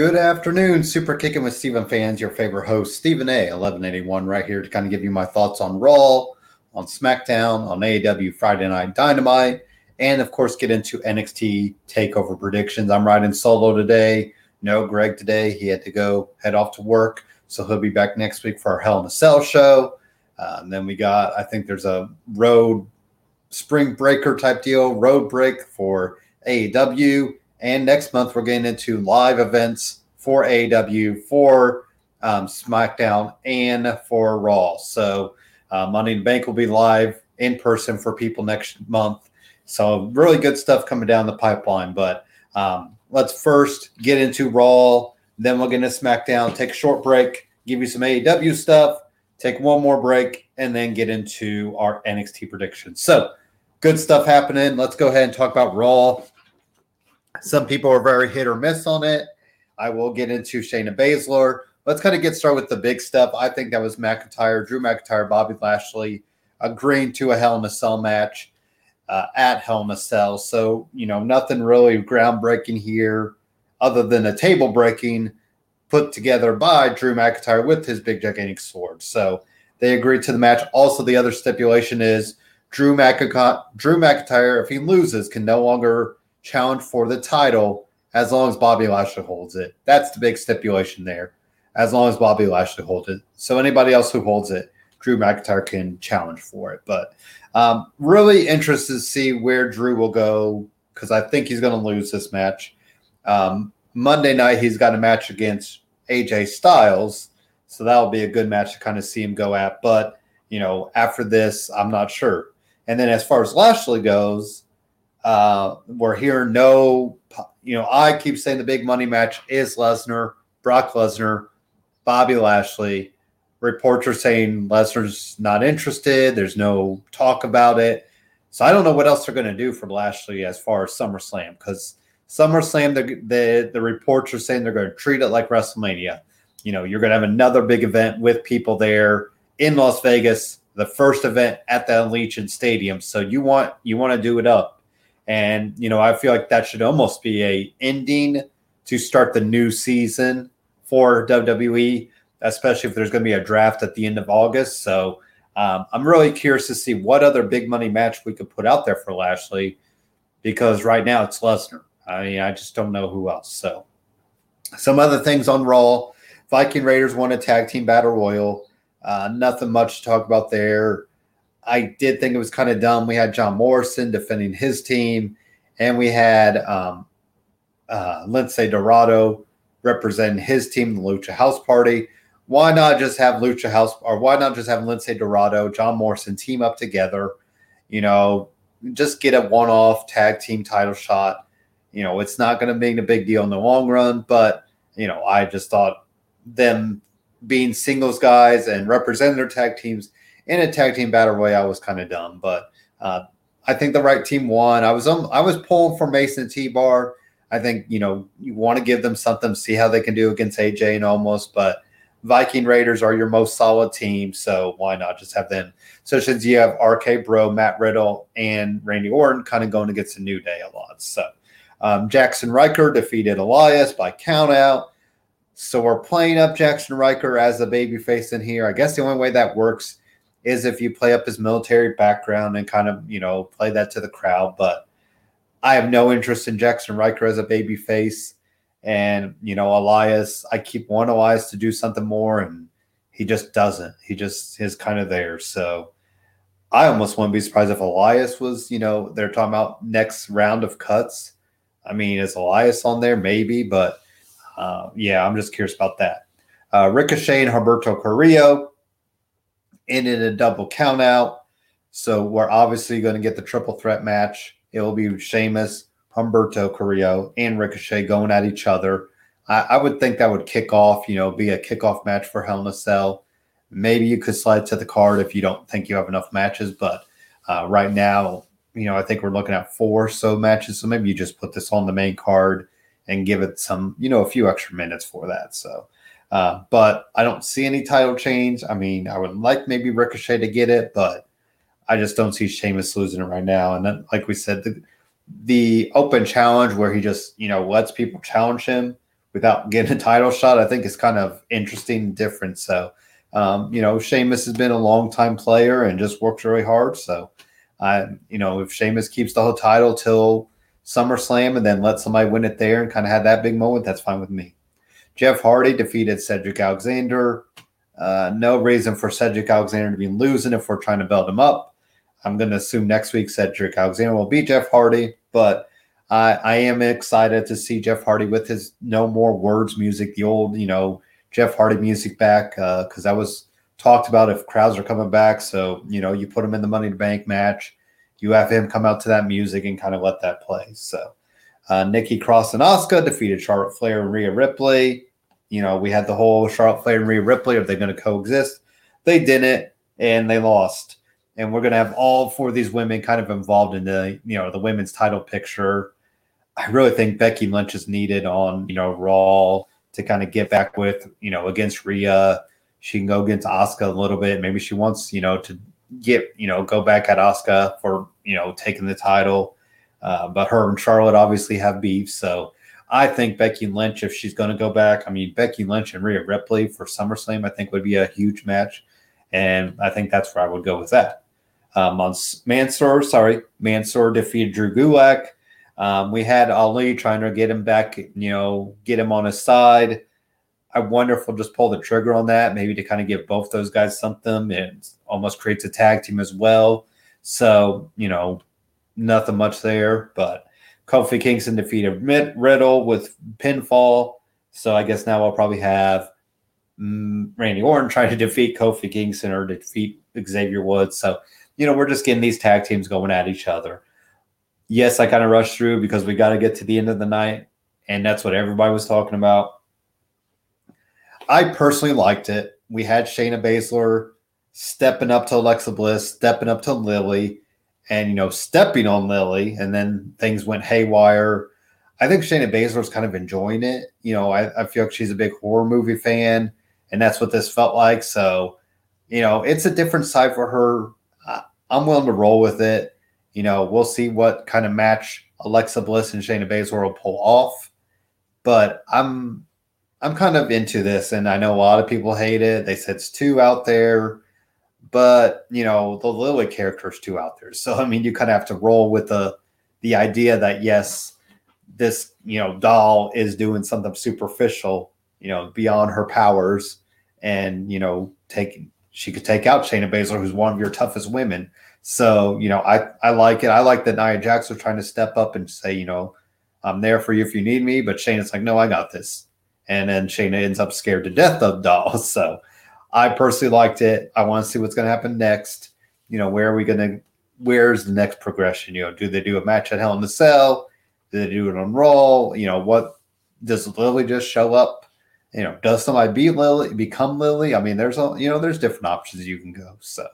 Good afternoon, Super Kicking with Stephen fans, your favorite host, Stephen A, 1181, right here to kind of give you my thoughts on Raw, on SmackDown, on AEW Friday Night Dynamite, and of course, get into NXT TakeOver predictions. I'm riding solo today. No Greg today. He had to go head off to work, so he'll be back next week for our Hell in a Cell show. Uh, and then we got, I think there's a road spring breaker type deal, road break for AEW. And next month, we're getting into live events for AEW, for um, SmackDown, and for Raw. So uh, Money in the Bank will be live in person for people next month. So really good stuff coming down the pipeline. But um, let's first get into Raw. Then we'll get into SmackDown, take a short break, give you some AEW stuff, take one more break, and then get into our NXT predictions. So good stuff happening. Let's go ahead and talk about Raw. Some people are very hit or miss on it. I will get into Shayna Baszler. Let's kind of get started with the big stuff. I think that was McIntyre, Drew McIntyre, Bobby Lashley agreeing to a Hell in a Cell match uh, at Hell in a Cell. So, you know, nothing really groundbreaking here other than a table breaking put together by Drew McIntyre with his big gigantic sword. So they agreed to the match. Also, the other stipulation is Drew McIntyre, Drew McIntyre, if he loses, can no longer challenge for the title as long as Bobby Lashley holds it. That's the big stipulation there. As long as Bobby Lashley holds it. So anybody else who holds it, Drew McIntyre can challenge for it. But um, really interested to see where Drew will go because I think he's going to lose this match. Um, Monday night, he's got a match against AJ Styles. So that'll be a good match to kind of see him go at. But, you know, after this, I'm not sure. And then as far as Lashley goes, uh, we're hearing no, you know, I keep saying the big money match is Lesnar, Brock Lesnar, Bobby Lashley. Reports are saying Lesnar's not interested. There's no talk about it. So I don't know what else they're going to do for Lashley as far as SummerSlam because SummerSlam, the, the the reports are saying they're going to treat it like WrestleMania. You know, you're going to have another big event with people there in Las Vegas, the first event at the Allegiant Stadium. So you want you want to do it up. And you know, I feel like that should almost be a ending to start the new season for WWE, especially if there's going to be a draft at the end of August. So um, I'm really curious to see what other big money match we could put out there for Lashley, because right now it's Lesnar. I mean, I just don't know who else. So some other things on Raw: Viking Raiders won a tag team battle royal. Uh, nothing much to talk about there. I did think it was kind of dumb. We had John Morrison defending his team, and we had um, uh, Lince Dorado representing his team, the Lucha House Party. Why not just have Lucha House, or why not just have Lince Dorado, John Morrison team up together? You know, just get a one-off tag team title shot. You know, it's not going to make a big deal in the long run, but you know, I just thought them being singles guys and representing their tag teams in a tag team battle royale was kind of dumb, but uh, I think the right team won. I was um, I was pulling for Mace and T-Bar. I think you know you want to give them something, see how they can do against AJ and Omos, but Viking Raiders are your most solid team, so why not just have them? So since you have RK Bro, Matt Riddle, and Randy Orton kind of going against a New Day a lot, so um, Jaxson Ryker defeated Elias by countout. So we're playing up Jaxson Ryker as the babyface in here. I guess the only way that works is if you play up his military background and kind of, you know, play that to the crowd. But I have no interest in Jaxson Ryker as a baby face. And, you know, Elias, I keep wanting Elias to do something more and he just doesn't. He just is kind of there. So I almost wouldn't be surprised if Elias was, you know, they're talking about next round of cuts. I mean, is Elias on there? Maybe, but uh, yeah, I'm just curious about that. Uh, Ricochet and Humberto Carrillo ended a double count out. So we're obviously going to get the triple threat match. It will be Sheamus, Humberto Carrillo, and Ricochet going at each other. I, I, would think that would kick off, you know, be a kickoff match for Hell in a Cell. Maybe you could slide to the card if you don't think you have enough matches, but uh, right now, you know, I think we're looking at four so matches. So maybe you just put this on the main card and give it some, you know, a few extra minutes for that. So uh, but I don't see any title change. I mean, I would like maybe Ricochet to get it, but I just don't see Sheamus losing it right now. And then, like we said, the, the open challenge where he just, you know, lets people challenge him without getting a title shot, I think is kind of interesting and different. So, um, you know, Sheamus has been a long time player and just works really hard. So, I, you know, if Sheamus keeps the whole title till SummerSlam and then let somebody win it there and kind of have that big moment, that's fine with me. Jeff Hardy defeated Cedric Alexander. Uh, no reason for Cedric Alexander to be losing if we're trying to build him up. I'm going to assume next week Cedric Alexander will beat Jeff Hardy, but I, I am excited to see Jeff Hardy with his No More Words music, the old, you know, Jeff Hardy music back, because uh, that was talked about if crowds are coming back. So, you know, you put him in the Money to Bank match, you have him come out to that music and kind of let that play. So, uh, Nikki Cross and Asuka defeated Charlotte Flair and Rhea Ripley you know, we had the whole Charlotte Flair and Rhea Ripley. Are they going to coexist? They didn't, and they lost. And we're going to have all four of these women kind of involved in the, you know, the women's title picture. I really think Becky Lynch is needed on, you know, Raw to kind of get back with, you know, against Rhea. She can go against Asuka a little bit. Maybe she wants, you know, to get, you know, go back at Asuka for, you know, taking the title. Uh, but her and Charlotte obviously have beef. So I think Becky Lynch, if she's going to go back, I mean, Becky Lynch and Rhea Ripley for SummerSlam, I think would be a huge match. And I think that's where I would go with that. Um, on Mansoor, sorry, Mansoor defeated Drew Gulak. Um, we had Ali trying to get him back, you know, get him on his side. I wonder if we'll just pull the trigger on that, maybe to kind of give both those guys something. It almost creates a tag team as well. So, you know, nothing much there, but Kofi Kingston defeated Riddle with pinfall. So I guess now I'll probably have mm, Randy Orton trying to defeat Kofi Kingston or defeat Xavier Woods. So, you know, we're just getting these tag teams going at each other. Yes, I kind of rushed through because we got to get to the end of the night. And that's what everybody was talking about. I personally liked it. We had Shayna Baszler stepping up to Alexa Bliss, stepping up to Lilly and you know stepping on Lilly, and then things went haywire. I think Shayna Baszler's kind of enjoying it. You know, I, I feel like she's a big horror movie fan, and that's what this felt like. So, you know, it's a different side for her. I'm willing to roll with it. You know, we'll see what kind of match Alexa Bliss and Shayna Baszler will pull off. But I'm I'm kind of into this, and I know a lot of people hate it. They said it's too out there but you know the Lilly character is too out there. So I mean, you kind of have to roll with the the idea that yes, this you know doll is doing something superficial, you know, beyond her powers, and you know, taking she could take out Shayna Baszler, who's one of your toughest women. So you know, I I like it. I like that Nia Jax was trying to step up and say, you know, I'm there for you if you need me. But Shayna's like, no, I got this. And then Shayna ends up scared to death of dolls. So I personally liked it. I want to see what's going to happen next. You know, where are we going to? Where's the next progression? You know, do they do a match at Hell in the Cell? Do they do it on Raw? You know, what does Lilly just show up? You know, does somebody beat Lilly, become Lilly? I mean, there's a you know, there's different options you can go. So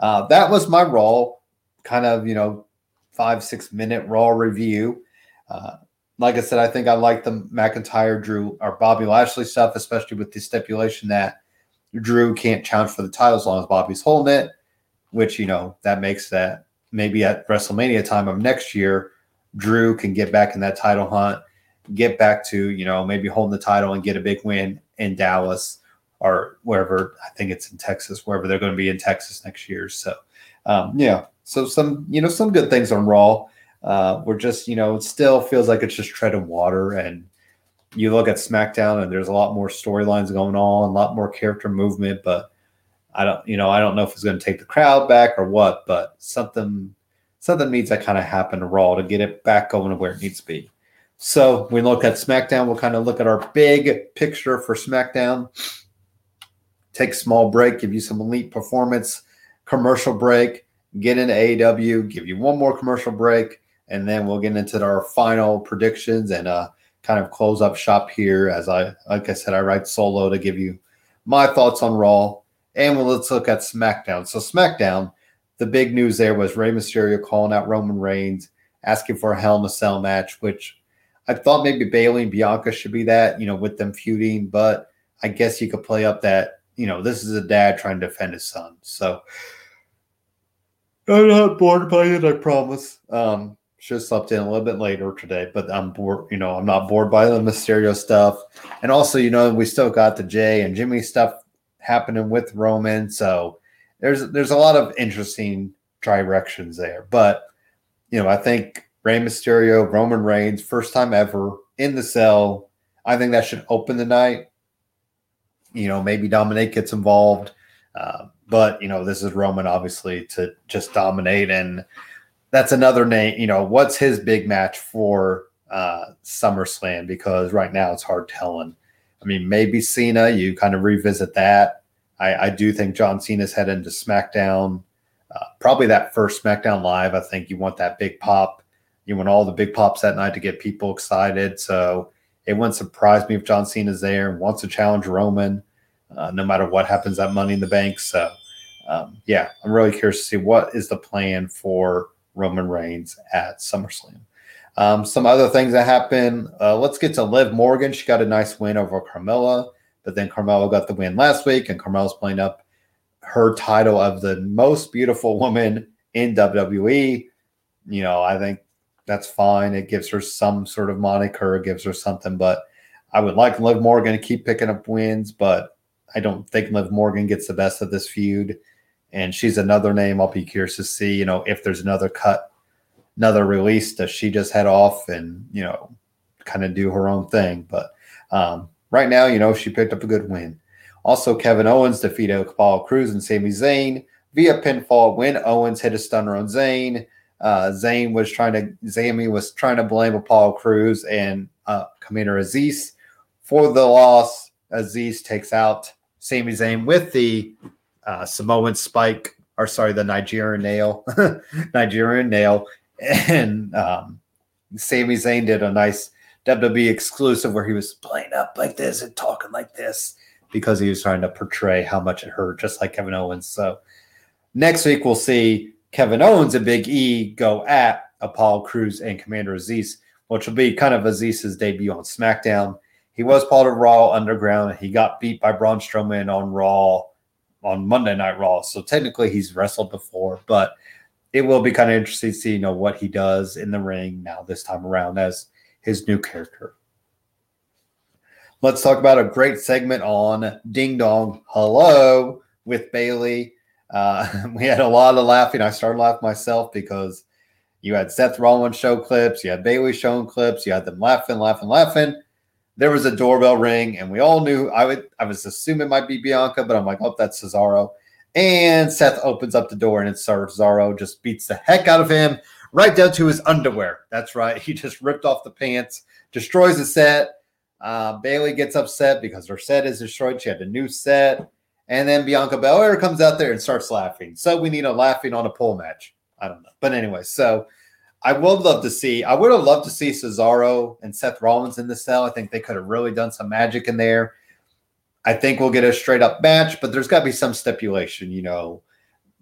uh, that was my Raw, kind of you know, five six minute Raw review. Uh, like I said, I think I like the McIntyre Drew or Bobby Lashley stuff, especially with the stipulation that Drew can't challenge for the title as long as Bobby's holding it, which, you know, that makes that maybe at WrestleMania time of next year, Drew can get back in that title hunt, get back to, you know, maybe holding the title and get a big win in Dallas or wherever. I think it's in Texas, wherever they're going to be in Texas next year. So, um, yeah. So some, you know, some good things on Raw. Uh, we're just, you know, it still feels like it's just treading water and you look at SmackDown and there's a lot more storylines going on, a lot more character movement, but I don't, you know, I don't know if it's going to take the crowd back or what, but something, something needs to kind of happen to Raw to get it back going to where it needs to be. So we look at SmackDown. We'll kind of look at our big picture for SmackDown. Take small break, give you some elite performance, commercial break, get into AEW, give you one more commercial break, and then we'll get into our final predictions and uh kind of close up shop here as I, like I said, I write solo to give you my thoughts on Raw. And well, let's look at SmackDown. So, SmackDown, the big news there was Rey Mysterio calling out Roman Reigns, asking for a Hell in a Cell match, which I thought maybe Bayley and Bianca should be that, you know, with them feuding. But I guess you could play up that, you know, this is a dad trying to defend his son. So, I'm not bored by it, I promise. Um, Should have slept in a little bit later today, but I'm bored. You know, I'm not bored by the Mysterio stuff, and also, you know, we still got the Jay and Jimmy stuff happening with Roman. So there's there's a lot of interesting directions there. But you know, I think Rey Mysterio, Roman Reigns, first time ever in the cell. I think that should open the night. You know, maybe Dominic gets involved. Uh, but you know, this is Roman obviously to just dominate and that's another name. You know, what's his big match for uh, SummerSlam? Because right now it's hard telling. I mean, maybe Cena. You kind of revisit that. I, I do think John Cena's heading to SmackDown. Uh, probably that first SmackDown Live. I think you want that big pop. You want all the big pops that night to get people excited. So it wouldn't surprise me if John Cena's there and wants to challenge Roman, uh, no matter what happens at Money in the Bank. So um, yeah, I'm really curious to see what is the plan for Roman Reigns at SummerSlam. Um, some other things that happened. Uh, let's get to Liv Morgan. She got a nice win over Carmella, but then Carmella got the win last week, and Carmella's playing up her title of the most beautiful woman in WWE. You know, I think that's fine. It gives her some sort of moniker, it gives her something, but I would like Liv Morgan to keep picking up wins, but I don't think Liv Morgan gets the best of this feud and she's another name I'll be curious to see. You know, if there's another cut, another release, does she just head off and you know, kind of do her own thing? But um, right now, you know, she picked up a good win. Also, Kevin Owens defeated Apollo Crews and Sami Zayn via pinfall when Owens hit a stunner on Zayn. Uh, Zayn was trying to, Sami was trying to blame Apollo Crews and uh, Commander Azeez for the loss. Azeez takes out Sami Zayn with the uh, Samoan Spike, or sorry, the Nigerian Nail, Nigerian Nail, and um, Sami Zayn did a nice WWE exclusive where he was playing up like this and talking like this because he was trying to portray how much it hurt, just like Kevin Owens. So next week we'll see Kevin Owens and Big E go at Apollo Crews and Commander Azeez, which will be kind of Azeez's debut on SmackDown. He was part of Raw Underground. He got beat by Braun Strowman on Raw on Monday Night Raw. So technically he's wrestled before, but it will be kind of interesting to see, you know, what he does in the ring now this time around as his new character. Let's talk about a great segment on Ding Dong Hello with Bayley. Uh, we had a lot of laughing. I started laughing myself because you had Seth Rollins show clips, you had Bayley showing clips, you had them laughing, laughing, laughing there was a doorbell ring, and we all knew I would I was assuming it might be Bianca, but I'm like, oh, that's Cesaro. And Seth opens up the door, and it's Cesaro just beats the heck out of him right down to his underwear. That's right. He just ripped off the pants, destroys the set. Uh, Bayley gets upset because her set is destroyed. She had a new set. And then Bianca Belair comes out there and starts laughing. So we need a laughing on a pole match. I don't know. But anyway, so I would love to see. I would have loved to see Cesaro and Seth Rollins in the cell. I think they could have really done some magic in there. I think we'll get a straight up match, but there's got to be some stipulation, you know,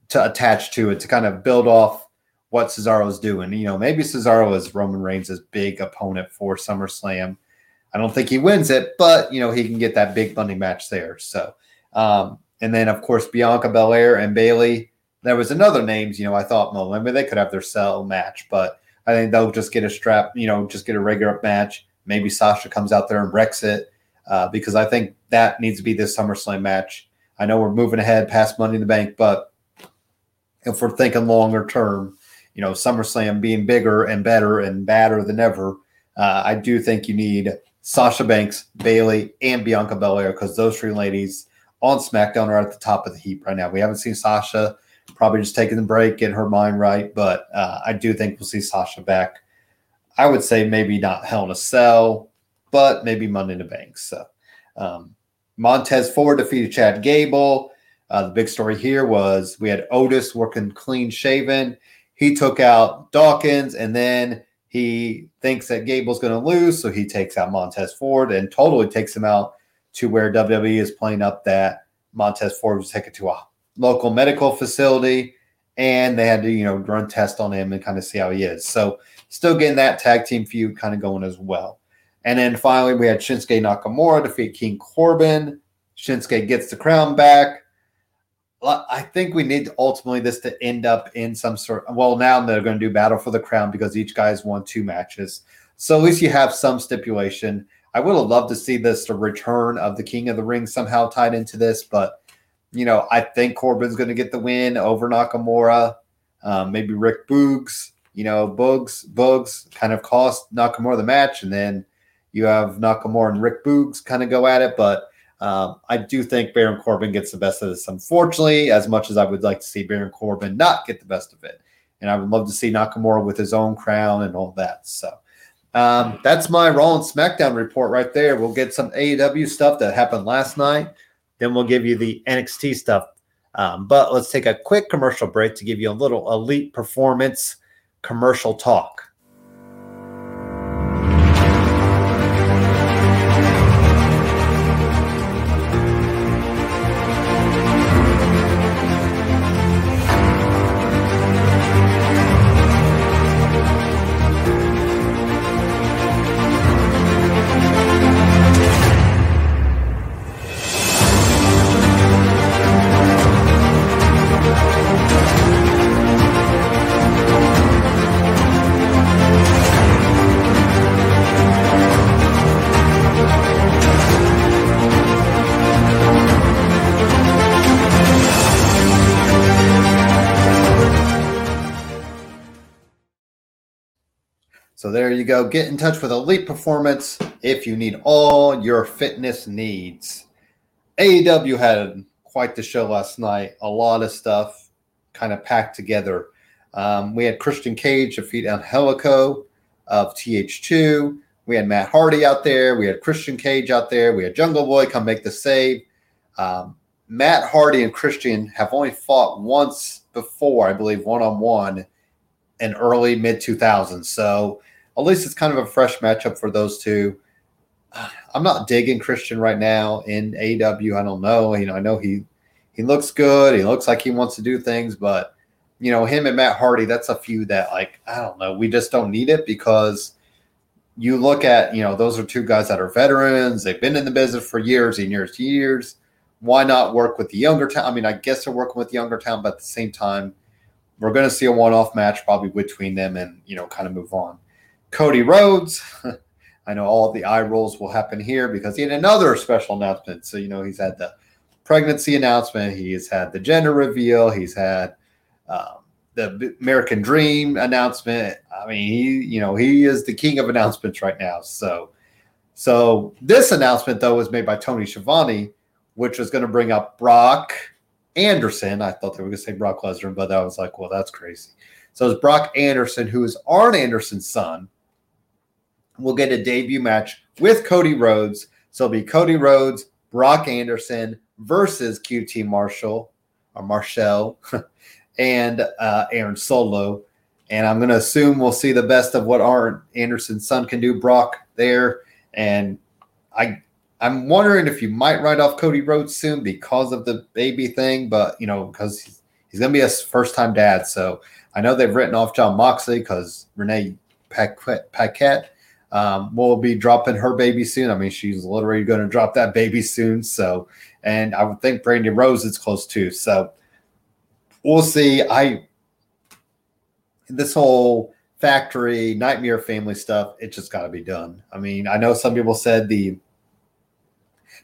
to attach to it to kind of build off what Cesaro's doing. You know, maybe Cesaro is Roman Reigns' big opponent for SummerSlam. I don't think he wins it, but you know he can get that big money match there. So, um, and then of course Bianca Belair and Bayley there was another names, you know, I thought, well, maybe they could have their cell match, but I think they'll just get a strap, you know, just get a regular match. Maybe Sasha comes out there and wrecks it uh, because I think that needs to be this SummerSlam match. I know we're moving ahead past Money in the Bank, but if we're thinking longer term, you know, SummerSlam being bigger and better and badder than ever, uh, I do think you need Sasha Banks, Bayley, and Bianca Belair because those three ladies on SmackDown are at the top of the heap right now. We haven't seen Sasha probably just taking the break, getting her mind right. But uh, I do think we'll see Sasha back. I would say maybe not Hell in a Cell, but maybe Money in the Bank. So um, Montez Ford defeated Chad Gable. Uh, the big story here was we had Otis working clean shaven. He took out Dawkins, and then he thinks that Gable's going to lose, so he takes out Montez Ford and totally takes him out to where WWE is playing up that Montez Ford was taken to a local medical facility, and they had to, you know, run tests on him and kind of see how he is. So still getting that tag team feud kind of going as well. And then finally, we had Shinsuke Nakamura defeat King Corbin. Shinsuke gets the crown back. I think we need ultimately this to end up in some sort. Well, now they're going to do battle for the crown because each guy's won two matches. So at least you have some stipulation. I would have loved to see this the return of the King of the Ring somehow tied into this, but you know I think Corbin's going to get the win over Nakamura. Um, maybe Rick Boogs, you know, Boogs, Boogs kind of cost Nakamura the match, and then you have Nakamura and Rick Boogs kind of go at it, but um, I do think Baron Corbin gets the best of this. Unfortunately, as much as I would like to see Baron Corbin not get the best of it, and I would love to see Nakamura with his own crown and all that. So um, that's my Raw and SmackDown report right there. We'll get some AEW stuff that happened last night. Then we'll give you the NXT stuff. Um, but let's take a quick commercial break to give you a little elite performance commercial talk. Go. Get in touch with Elite Performance if you need all your fitness needs. AEW had quite the show last night. A lot of stuff kind of packed together. Um, we had Christian Cage defeat Angelico of TH2. We had Matt Hardy out there. We had Christian Cage out there. We had Jungle Boy come make the save. Um, Matt Hardy and Christian have only fought once before, I believe, one on one in early mid 2000s. So at least it's kind of a fresh matchup for those two. I'm not digging Christian right now in AW. I don't know. You know, I know he he looks good. He looks like he wants to do things, but you know, him and Matt Hardy, that's a few that like I don't know. We just don't need it because you look at you know those are two guys that are veterans. They've been in the business for years and years years. Why not work with the younger town? I mean, I guess they're working with the younger town, but at the same time, we're going to see a one-off match probably between them and you know kind of move on. Cody Rhodes. I know all the eye rolls will happen here because he had another special announcement. So, you know, he's had the pregnancy announcement, he's had the gender reveal, he's had um, the American Dream announcement. I mean, he, you know, he is the king of announcements right now. So, so this announcement though was made by Tony Schiavone, which was going to bring up Brock Anderson. I thought they were going to say Brock Lesnar, but I was like, well, that's crazy. So it's Brock Anderson, who is Arn Anderson's son will get a debut match with Cody Rhodes. So it'll be Cody Rhodes, Brock Anderson versus QT Marshall or Marshall and uh, Aaron Solo. And I'm going to assume we'll see the best of what Arn Anderson's son can do, Brock there. And I, I'm wondering if you might write off Cody Rhodes soon because of the baby thing, but you know, because he's, he's going to be a first time dad. So I know they've written off Jon Moxley because Renee Paquette um, will be dropping her baby soon. I mean, she's literally going to drop that baby soon. So, and I would think Brandi Rhodes is close too. So, we'll see. I this whole factory nightmare family stuff, it just got to be done. I mean, I know some people said the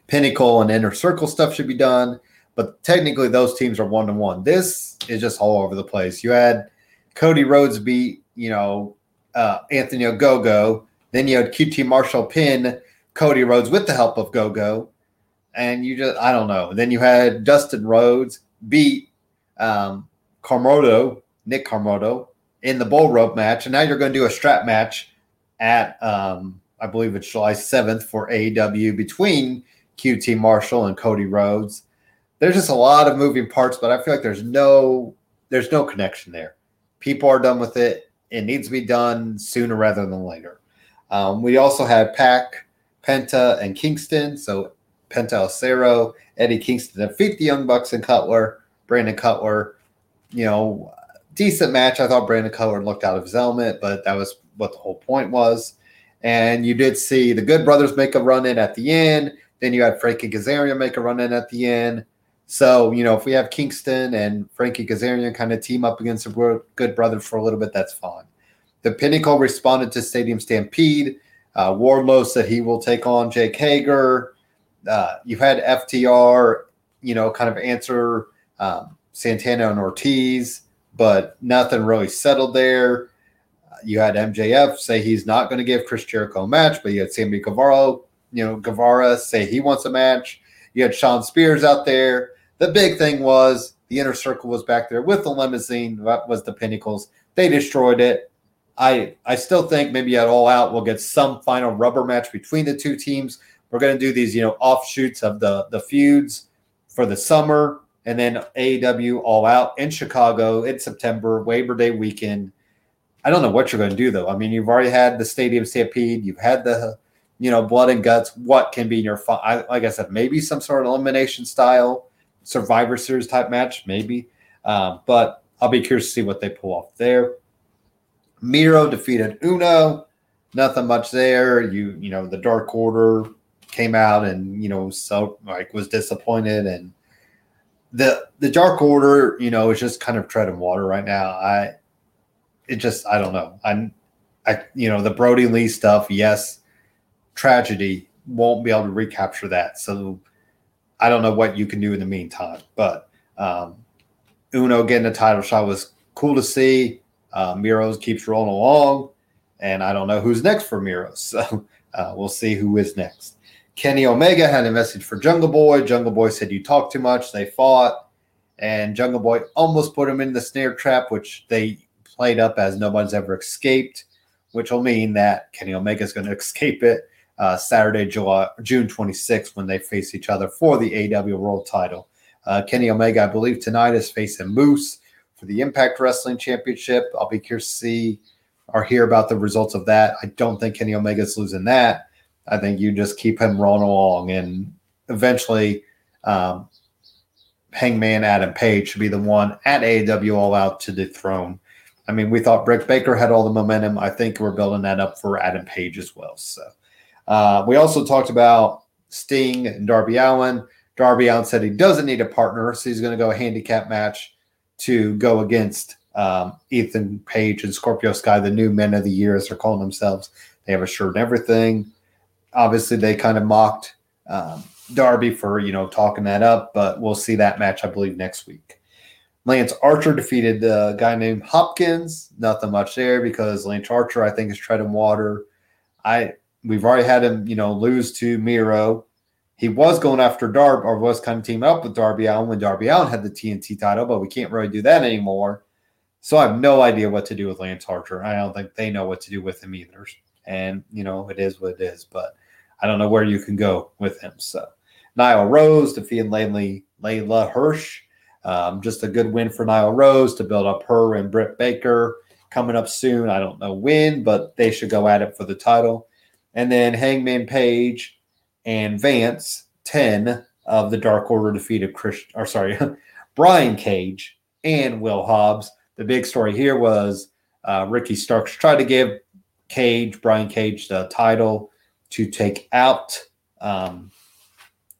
pinnacle and inner circle stuff should be done, but technically those teams are one to one. This is just all over the place. You had Cody Rhodes beat, you know, uh, Anthony Ogogo then you had QT Marshall pin Cody Rhodes with the help of GoGo. And you just, I don't know. Then you had Dustin Rhodes beat um, Comoroto, Nick Comoroto, in the bull rope match. And now you're going to do a strap match at, um, I believe it's July 7th for AEW between QT Marshall and Cody Rhodes. There's just a lot of moving parts, but I feel like there's no there's no connection there. People are done with it. It needs to be done sooner rather than later. Um, we also had Pac, Penta, and Kingston. So Penta El Zero, Eddie Kingston defeat the Young Bucks and Cutler, Brandon Cutler. You know, decent match. I thought Brandon Cutler looked out of his element, but that was what the whole point was. And you did see the Good Brothers make a run in at the end. Then you had Frankie Kazarian make a run in at the end. So, you know, if we have Kingston and Frankie Kazarian kind of team up against a good brother for a little bit, that's fine. The Pinnacle responded to Stadium Stampede. Uh, Wardlow said he will take on Jake Hager. Uh, you've had FTR, you know, kind of answer um, Santana and Ortiz, but nothing really settled there. Uh, you had MJF say he's not going to give Chris Jericho a match, but you had Sammy Guevara, you know, Guevara say he wants a match. You had Shawn Spears out there. The big thing was the inner circle was back there with the limousine. That was the Pinnacles. They destroyed it. I I still think maybe at All Out we'll get some final rubber match between the two teams. We're going to do these, you know, offshoots of the the feuds for the summer, and then AEW All Out in Chicago in September, Labor Day weekend. I don't know what you're going to do though. I mean, you've already had the Stadium Stampede, you've had the, you know, blood and guts. What can be your, I, like I said, maybe some sort of elimination style Survivor Series type match, maybe. Um, but I'll be curious to see what they pull off there. Miro defeated Uno. Nothing much there. You you know the Dark Order came out and you know so like was disappointed and the the Dark Order you know is just kind of treading water right now. I it just I don't know. I I you know the Brodie Lee stuff. Yes, tragedy won't be able to recapture that. So I don't know what you can do in the meantime. But um, Uno getting a title shot was cool to see. Uh, Miro's keeps rolling along, and I don't know who's next for Miro. So uh, we'll see who is next. Kenny Omega had a message for Jungle Boy. Jungle Boy said, You talk too much. They fought, and Jungle Boy almost put him in the snare trap, which they played up as nobody's ever escaped, which will mean that Kenny Omega is going to escape it uh, Saturday, July, June 26th, when they face each other for the AW World title. Uh, Kenny Omega, I believe, tonight is facing Moose for the Impact Wrestling Championship. I'll be curious to see or hear about the results of that. I don't think Kenny Omega's losing that. I think you just keep him rolling along, and eventually, um, Hangman Adam Page should be the one at AEW All Out to dethrone. I mean, we thought Brick Baker had all the momentum. I think we're building that up for Adam Page as well. So, uh, we also talked about Sting and Darby Allin. Darby Allin said he doesn't need a partner, so he's going to go a handicap match to go against um, Ethan Page and Scorpio Sky, the new men of the year, as they're calling themselves. They have a shirt and everything. Obviously, they kind of mocked um, Darby for you know talking that up, but we'll see that match, I believe, next week. Lance Archer defeated the guy named Hopkins. Nothing much there because Lance Archer, I think, is treading water. I we've already had him, you know, lose to Miro he was going after Darby or was kind of teaming up with Darby Allin when Darby Allin had the TNT title, but we can't really do that anymore. So I have no idea what to do with Lance Archer. I don't think they know what to do with him either. And, you know, it is what it is, but I don't know where you can go with him. So Nyla Rose defeating Layla, Leyla Hirsch. Um, just a good win for Nyla Rose to build up her and Britt Baker coming up soon. I don't know when, but they should go at it for the title. And then Hangman Page and Vance, 10 of the Dark Order defeated Chris, or sorry, Brian Cage and Will Hobbs. The big story here was uh, Ricky Starks tried to give Cage, Brian Cage, the title to take out, um,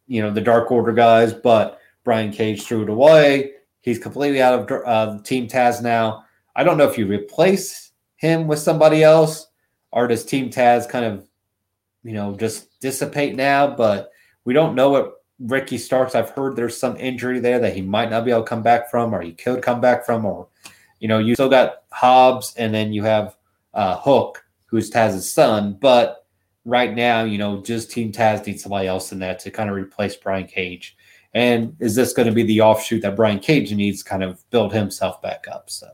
you know, the Dark Order guys, but Brian Cage threw it away. He's completely out of uh, Team Taz now. I don't know if you replace him with somebody else or does Team Taz kind of you know, just dissipate now. But we don't know what Ricky Starks. I've heard there's some injury there that he might not be able to come back from, or he could come back from, or you know, you still got Hobbs, and then you have uh, Hook, who's Taz's son. But right now, you know, just Team Taz needs somebody else in that to kind of replace Brian Cage. And is this going to be the offshoot that Brian Cage needs to kind of build himself back up? So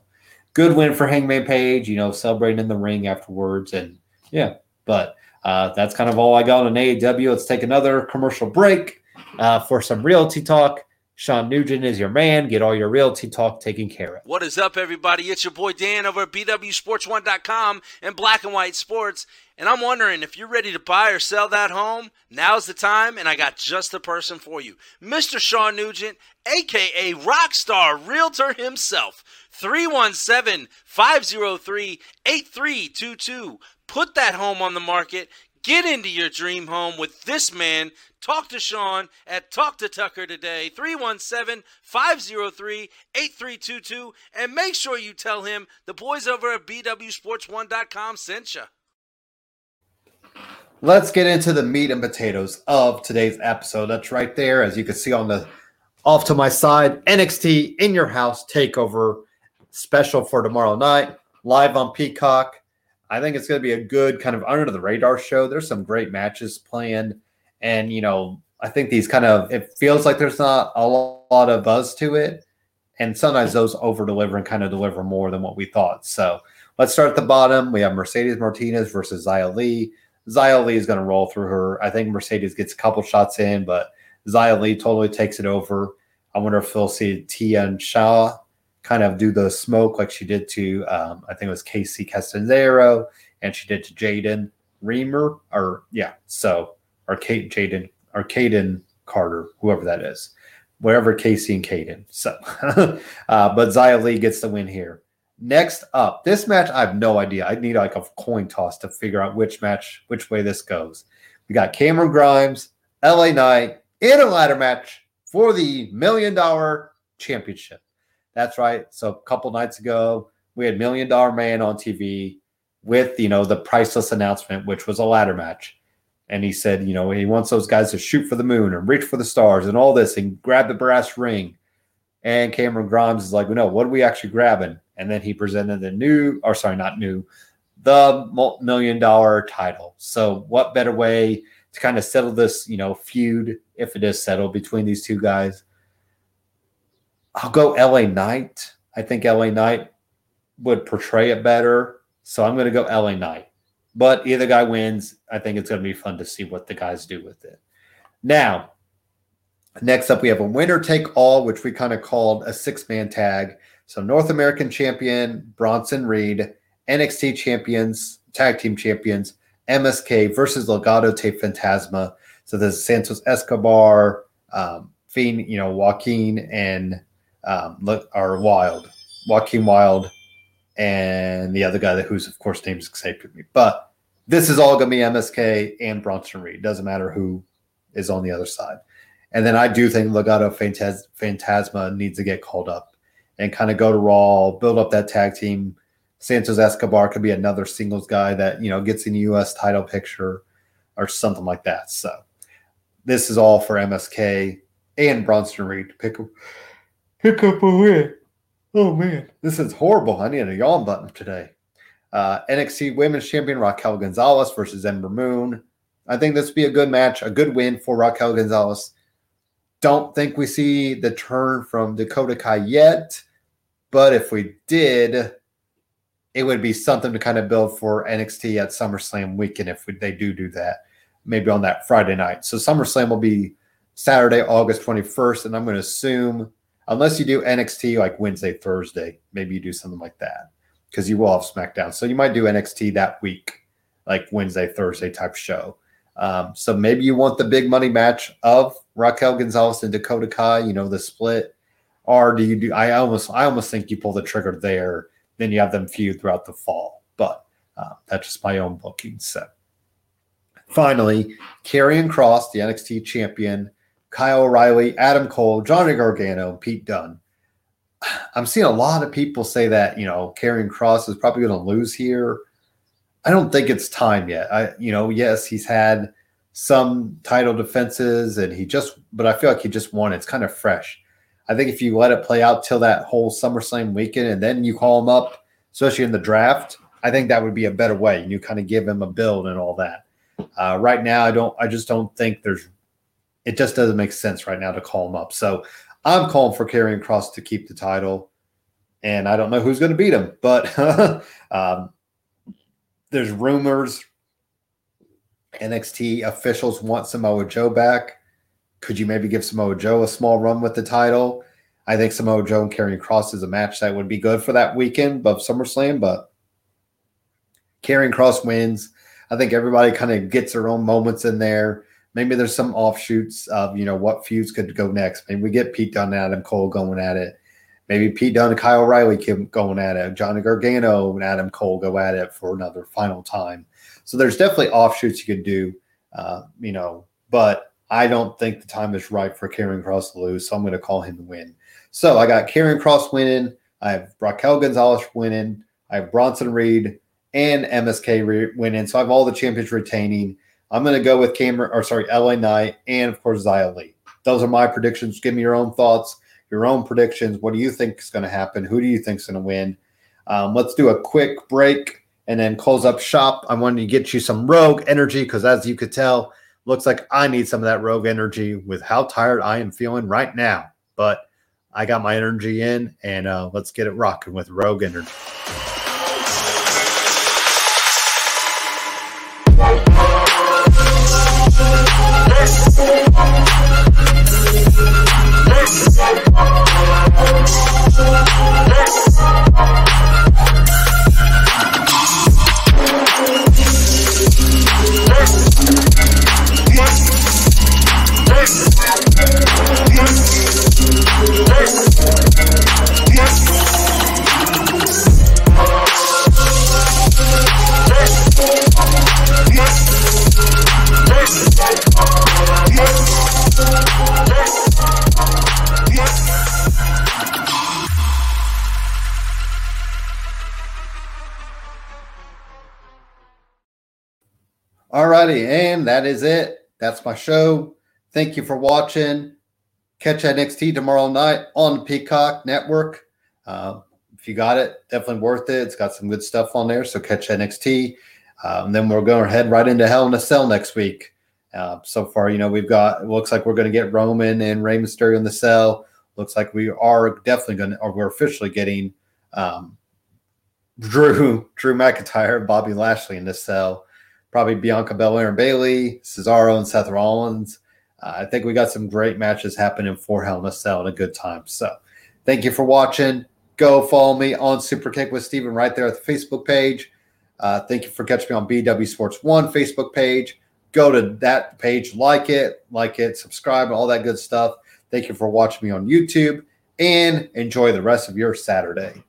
good win for Hangman Page, you know, celebrating in the ring afterwards. And yeah, but uh, that's kind of all I got on AEW. Let's take another commercial break uh, for some realty talk. Sean Nugent is your man. Get all your realty talk taken care of. What is up, everybody? It's your boy Dan over at BWSports1.com and Black and White Sports. And I'm wondering if you're ready to buy or sell that home, now's the time, and I got just the person for you. Mr. Sean Nugent, aka Rockstar Realtor himself. 317 503 8322. Put that home on the market Get into your dream home with this man. Talk to Sean at Talk to Tucker today, 317 503 8322. And make sure you tell him the boys over at BWSports1.com sent you. Let's get into the meat and potatoes of today's episode. That's right there, as you can see on the off to my side, NXT in your house takeover special for tomorrow night, live on Peacock. I think it's going to be a good kind of under the radar show. There's some great matches planned, and you know, I think these kind of it feels like there's not a lot of buzz to it, and sometimes those over deliver and kind of deliver more than what we thought. So let's start at the bottom. We have Mercedes Martinez versus Xia Li. Xia Li is going to roll through her. I think Mercedes gets a couple shots in, but Xia Li totally takes it over. I wonder if we'll see Tian Sha kind of do the smoke like she did to um, I think it was Kacy Catanzaro and she did to Jaden Reamer or yeah so or Kate Jaden or Kayden Carter whoever that is wherever Casey and Caden so uh, but Xia Li gets the win here. Next up, this match I have no idea. I need like a coin toss to figure out which match which way this goes. We got Cameron Grimes, LA Knight in a ladder match for the million dollar championship. That's right. So a couple nights ago, we had Million Dollar Man on TV with you know the priceless announcement, which was a ladder match. And he said, you know, he wants those guys to shoot for the moon and reach for the stars and all this and grab the brass ring. And Cameron Grimes is like, no, what are we actually grabbing? And then he presented the new, or sorry, not new, the million dollar title. So what better way to kind of settle this, you know, feud if it is settled between these two guys I'll go LA Knight. I think LA Knight would portray it better. So I'm going to go LA Knight. But either guy wins. I think it's going to be fun to see what the guys do with it. Now, next up, we have a winner take all, which we kind of called a six man tag. So North American champion Bronson Reed, NXT champions, tag team champions, MSK versus Legado de Fantasma. So there's Santos Escobar, um, Fiend, you know, Joaquin and um, look are Wild, Joaquin Wilde, and the other guy that who's of course names escaped me. But this is all to be MSK and Bronson Reed. Doesn't matter who is on the other side. And then I do think Fantas- Fantasma needs to get called up and kind of go to Raw, build up that tag team. Santos Escobar could be another singles guy that you know gets in the U.S. title picture or something like that. So this is all for MSK and Bronson Reed to pick Hiccup away. Oh man, this is horrible. I need a yawn button today. Uh, NXT Women's Champion Raquel Gonzalez versus Ember Moon. I think this would be a good match, a good win for Raquel Gonzalez. Don't think we see the turn from Dakota Kai yet, but if we did, it would be something to kind of build for NXT at SummerSlam weekend if we, they do do that, maybe on that Friday night. So SummerSlam will be Saturday, August 21st, and I'm going to assume unless you do NXT like Wednesday, Thursday, maybe you do something like that because you will have SmackDown. So you might do NXT that week, like Wednesday, Thursday type show. Um, so maybe you want the big money match of Raquel Gonzalez and Dakota Kai, you know, the split, or do you do? I almost, I almost think you pull the trigger there, then you have them feud throughout the fall. But uh, that's just my own booking. So finally, Karrion Kross, the NXT champion, Kyle O'Reilly, Adam Cole, Johnny Gargano, Pete Dunne. I'm seeing a lot of people say that, you know, Karrion Kross is probably going to lose here. I don't think it's time yet. I, you know, yes, he's had some title defenses and he just, but I feel like he just won. It's kind of fresh. I think if you let it play out till that whole SummerSlam weekend and then you call him up, especially in the draft, I think that would be a better way. And you kind of give him a build and all that. Uh, right now, I don't, I just don't think there's it just doesn't make sense right now to call him up. So I'm calling for Karrion Kross to keep the title, and I don't know who's going to beat him, but um, there's rumors NXT officials want Samoa Joe back. Could you maybe give Samoa Joe a small run with the title? I think Samoa Joe and Karrion Kross is a match that would be good for that weekend of SummerSlam, but Karrion Kross wins. I think everybody kind of gets their own moments in there. Maybe there's some offshoots of you know what feuds could go next. Maybe we get Pete Dunne and Adam Cole going at it. Maybe Pete Dunne and Kyle O'Reilly going at it. Johnny Gargano and Adam Cole go at it for another final time. So there's definitely offshoots you could do, uh, you know, but I don't think the time is right for Karrion Kross to lose. So I'm going to call him the win. So I got Karrion Kross winning. I have Raquel Gonzalez winning. I have Bronson Reed and MSK re- winning. So I have all the champions retaining. I'm going to go with Cameron, or sorry, LA Knight, and of course Xia Li. Those are my predictions. Give me your own thoughts, your own predictions. What do you think is going to happen? Who do you think is going to win? Um, let's do a quick break and then close up shop. I wanted to get you some Rogue energy because, as you could tell, looks like I need some of that Rogue energy with how tired I am feeling right now. But I got my energy in, and uh, let's get it rocking with Rogue energy. Hola, hola. Alrighty, and that is it. That's my show. Thank you for watching. Catch NXT tomorrow night on Peacock Network. Uh, if you got it, definitely worth it. It's got some good stuff on there. So catch NXT. Um, then we're going to head right into Hell in a Cell next week. Uh, so far, you know, we've got, it looks like we're going to get Roman and Rey Mysterio in the cell. Looks like we are definitely going to, or we're officially getting um, Drew, Drew McIntyre, Bobby Lashley in the cell probably Bianca Belair and Bayley, Cesaro and Seth Rollins. Uh, I think we got some great matches happening for Hell in a Cell and a good time. So thank you for watching. Go follow me on Super Kick with Steven right there at the Facebook page. Uh, thank you for catching me on BW Sports One Facebook page. Go to that page, like it, like it, subscribe, all that good stuff. Thank you for watching me on YouTube and enjoy the rest of your Saturday.